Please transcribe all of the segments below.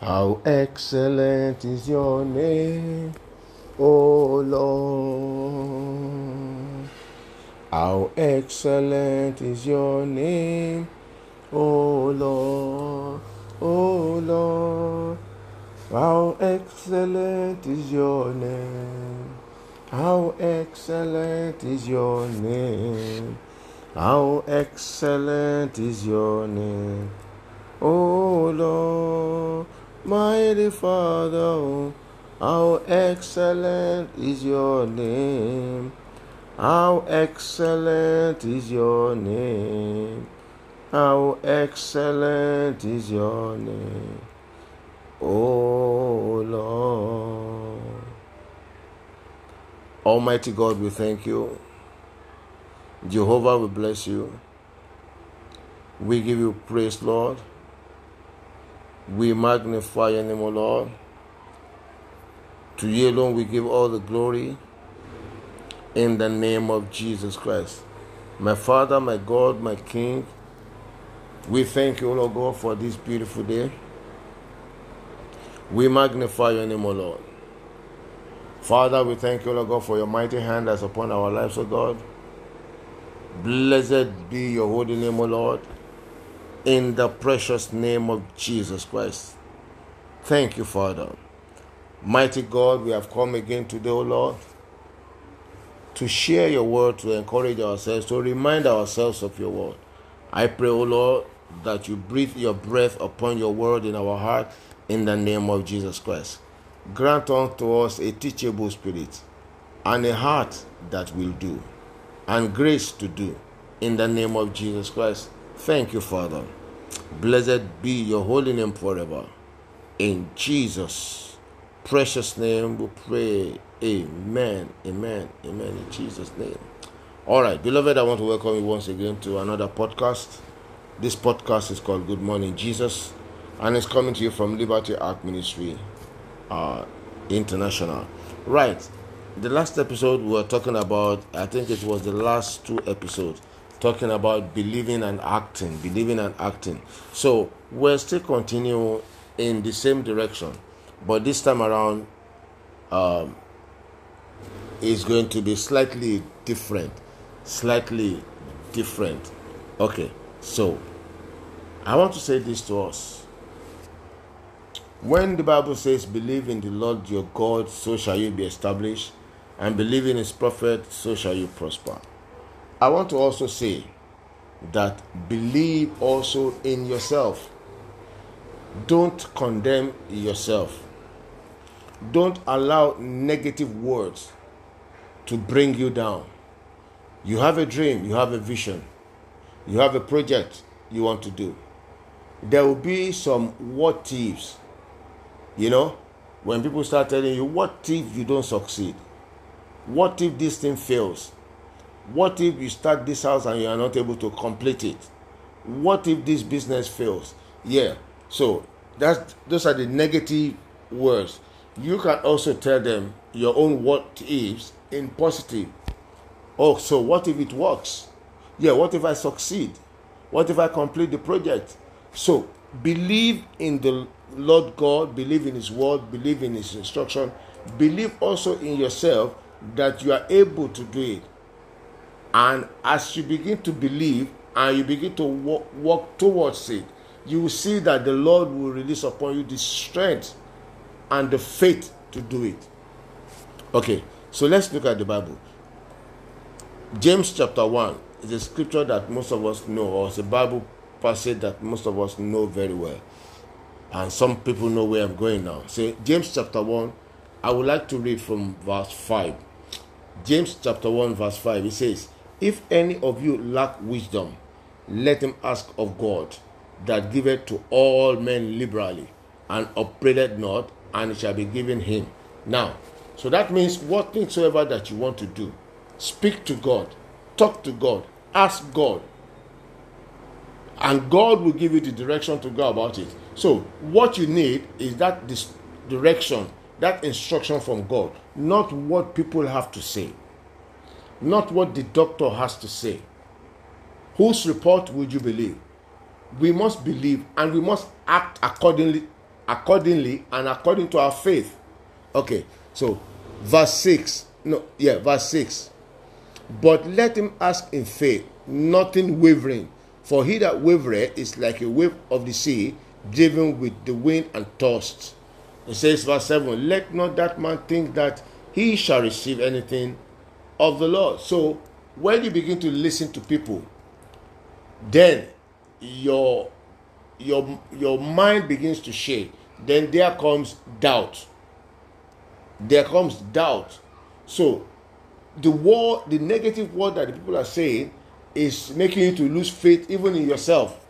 How excellent is your name, O Lord. How excellent is your name, O Lord, O Lord. How excellent is your name. How excellent is your name. How excellent is your name. O Lord, mighty Father, how excellent is your name. How excellent is your name. How excellent is your name. Oh Lord. Almighty God, we thank you. Jehovah, we bless you. We give you praise, Lord. We magnify your name, O Lord. To you alone we give all the glory in the name of Jesus Christ. My Father, my God, my King, we thank you, O Lord God, for this beautiful day. We magnify your name, O Lord. Father, we thank you, O Lord God, for your mighty hand that's upon our lives, O God. Blessed be your holy name, O Lord, in the precious name of Jesus Christ. Thank you, Father. Mighty God, we have come again today, O Lord, to share your word, to encourage ourselves, to remind ourselves of your word. I pray, O Lord, that you breathe your breath upon your word in our heart in the name of Jesus Christ. Grant unto us a teachable spirit and a heart that will do, and grace to do in the name of Jesus Christ. Thank you, Father. Blessed be your holy name forever. In Jesus' precious name we pray. Amen. Amen. Amen. In Jesus' name. All right, beloved, I want to welcome you once again to another podcast. This podcast is called Good Morning Jesus, and it's coming to you from Liberty Ark Ministry uh, International. Right, the last episode we were talking about, I think it was the last two episodes, talking about believing and acting, believing and acting. So we're still continue in the same direction, but this time around, um, is going to be slightly different, slightly different. Okay, so I want to say this to us. When the Bible says, Believe in the Lord your God, so shall you be established, and believe in his prophet, so shall you prosper. I want to also say that believe also in yourself. Don't condemn yourself. Don't allow negative words to bring you down. You have a dream, you have a vision, you have a project you want to do. There will be some what ifs. You know, when people start telling you, what if you don't succeed? What if this thing fails? What if you start this house and you are not able to complete it? What if this business fails? Yeah. So that's those are the negative words. You can also tell them your own what ifs in positive. Oh, so what if it works? Yeah, what if I succeed? What if I complete the project? So believe in the Lord God, believe in His word, believe in His instruction, believe also in yourself that you are able to do it. And as you begin to believe and you begin to walk, walk towards it, you will see that the Lord will release upon you the strength and the faith to do it. Okay, so let's look at the Bible. James chapter 1 is a scripture that most of us know, or it's a Bible passage that most of us know very well. And some people know where I'm going now. So, James chapter 1, I would like to read from verse 5. James chapter 1, verse 5, it says, If any of you lack wisdom, let him ask of God, that giveth to all men liberally, and upbraideth not, and it shall be given him. Now, so that means what things soever that you want to do, speak to God, talk to God, ask God, and God will give you the direction to go about it. So, what you need is that this direction, that instruction from God, not what people have to say, not what the doctor has to say. Whose report would you believe? We must believe and we must act accordingly accordingly and according to our faith. Okay, so verse 6. No, yeah, verse 6. But let him ask in faith, nothing wavering. For he that wavereth is like a wave of the sea, driven with the wind and tossed. It says, verse 7 Let not that man think that he shall receive anything of the Lord. So, when you begin to listen to people, then your your your mind begins to shake. Then there comes doubt. There comes doubt. So the word the negative word that the people are saying is making you to lose faith even in yourself.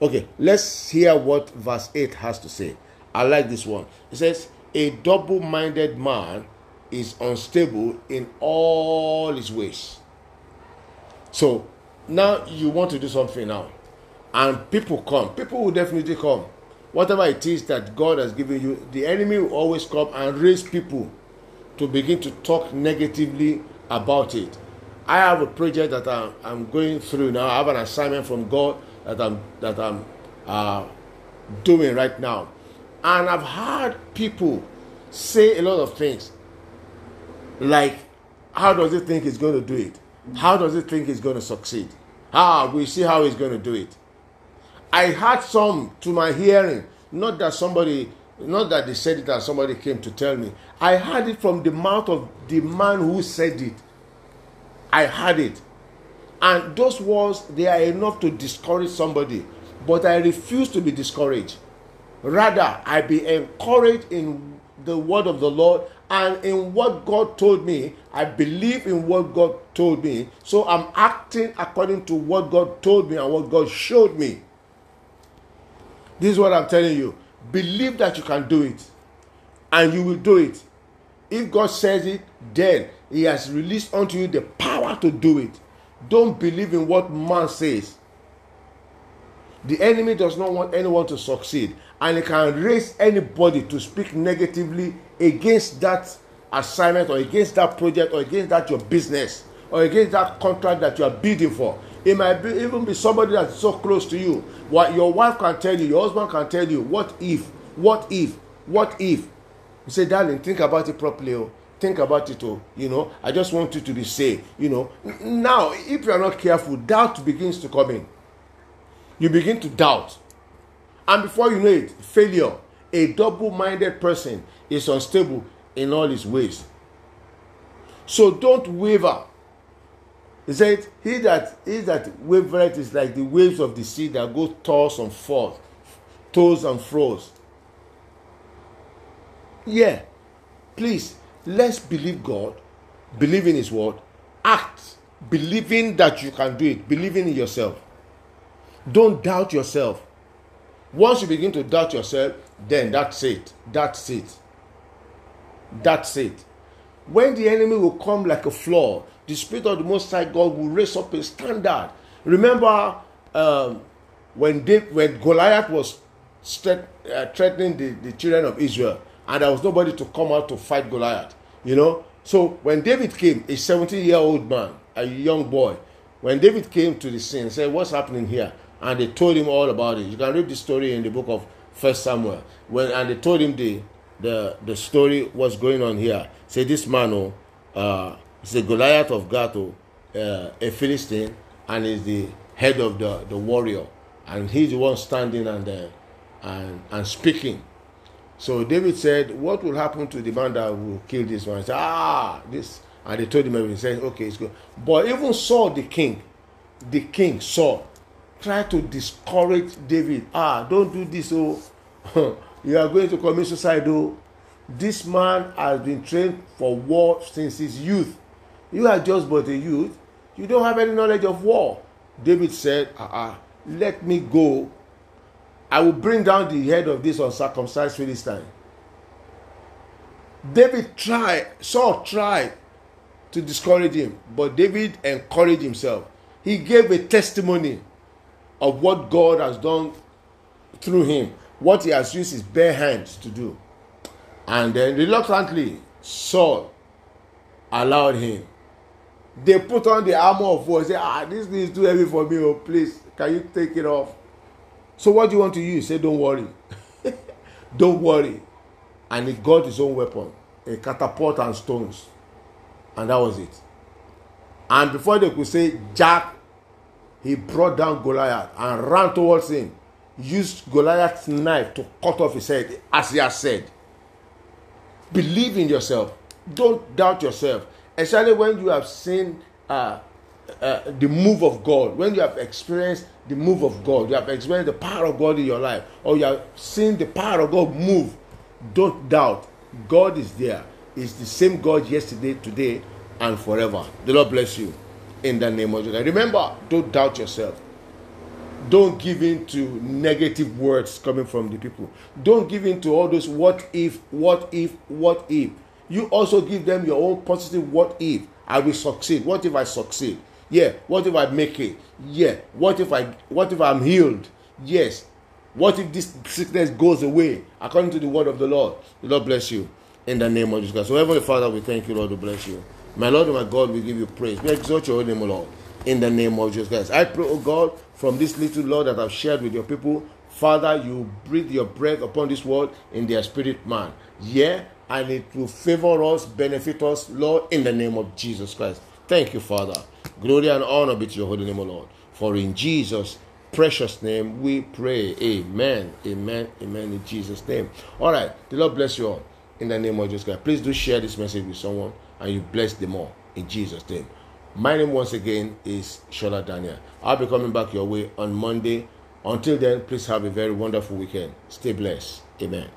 Okay let's hear what verse 8 has to say. I like this one. It says a double-minded man is unstable in all his ways. So now you want to do something now. And people come. People will definitely come. Whatever it is that god has given you the enemy will always come and raise people to begin to talk negatively about it. I have a project that i'm, I'm going through now. I have an assignment from god that i'm that i'm uh, doing right now. And i've heard people say a lot of things like how does he think he's going to do it how does he think he's going to succeed ah we see how he's going to do it I had some to my hearing. Not that somebody, not that they said it and somebody came to tell me. I heard it from the mouth of the man who said it. I heard it. And those words, they are enough to discourage somebody. But I refuse to be discouraged. Rather, I be encouraged in the word of the Lord and in what God told me. I believe in what God told me. So I'm acting according to what God told me and what God showed me. This is what I'm telling you. Believe that you can do it, and you will do it. If God says it, then He has released unto you the power to do it. Don't believe in what man says. The enemy does not want anyone to succeed, and he can raise anybody to speak negatively against that assignment or against that project or against that your business or against that contract that you are bidding for. It might be, even be somebody that's so close to you. What your wife can tell you, your husband can tell you, what if, what if, what if. You say, darling, think about it properly. Oh. Think about it. Oh. You know, I just want you to be safe. You know, now, if you are not careful, doubt begins to come in. You begin to doubt. And before you know it, failure. A double minded person is unstable in all his ways. So don't waver. He said, He that he that wavereth is like the waves of the sea that go toss and forth, toes and froze. Yeah. Please, let's believe God, believe in His word, act, believing that you can do it, believing in yourself. Don't doubt yourself. Once you begin to doubt yourself, then that's it. That's it. That's it. When the enemy will come like a flood, the Spirit of the Most High God will raise up a standard. Remember um, when, Dave, when Goliath was uh, threatening the, the children of Israel, and there was nobody to come out to fight Goliath, you know? So when David came, a 17 year old man, a young boy, when David came to the scene, said, What's happening here? And they told him all about it. You can read the story in the book of First Samuel. When and they told him the the the story was going on here. Say this man, oh, uh, He's a Goliath of Gath, uh, a Philistine, and is the head of the, the warrior. And he's the one standing and, uh, and, and speaking. So David said, What will happen to the man that will kill this one? He said, Ah, this. And they told him everything. He said, Okay, it's good. But even Saul, the king, the king, Saul, tried to discourage David. Ah, don't do this. Oh, you are going to commit suicide. Oh, this man has been trained for war since his youth. You are just but a youth. You don't have any knowledge of war. David said, uh-uh, Let me go. I will bring down the head of this uncircumcised Philistine. David tried, Saul tried to discourage him, but David encouraged himself. He gave a testimony of what God has done through him, what he has used his bare hands to do. And then reluctantly, Saul allowed him they put on the armor of war say ah this thing is too heavy for me oh please can you take it off so what do you want to use say don't worry Don't worry. And he got his own weapon, a catapult and stones. And that was it. And before they could say Jack, he brought down Goliath and ran towards him. Used Goliath's knife to cut off his head, as he has said. Believe in yourself. Don't doubt yourself. Especially when you have seen uh, uh, the move of God, when you have experienced the move of God, you have experienced the power of God in your life, or you have seen the power of God move, don't doubt. God is there. It's the same God yesterday, today, and forever. The Lord bless you in the name of Jesus. Remember, don't doubt yourself. Don't give in to negative words coming from the people. Don't give in to all those what if, what if, what if. You also give them your own positive what if. I will succeed. What if I succeed? Yeah. What if I make it? Yeah. What if I what if I'm healed? Yes. What if this sickness goes away according to the word of the Lord? The Lord bless you in the name of Jesus Christ. So, Heavenly Father, we thank you, Lord, to bless you. My Lord and my God, we give you praise. We exalt your holy name, Lord, in the name of Jesus Christ. I pray, oh God, from this little Lord that I've shared with your people, Father, you breathe your breath upon this world in their spirit man. Yeah, and it will favor us, benefit us, Lord, in the name of Jesus Christ. Thank you, Father. Glory and honor be to your holy name, O Lord. For in Jesus' precious name we pray. Amen. Amen. Amen. In Jesus' name. All right. The Lord bless you all. In the name of Jesus Christ. Please do share this message with someone and you bless them all. In Jesus' name. My name once again is Shola Daniel. I'll be coming back your way on Monday. Until then, please have a very wonderful weekend. Stay blessed. Amen.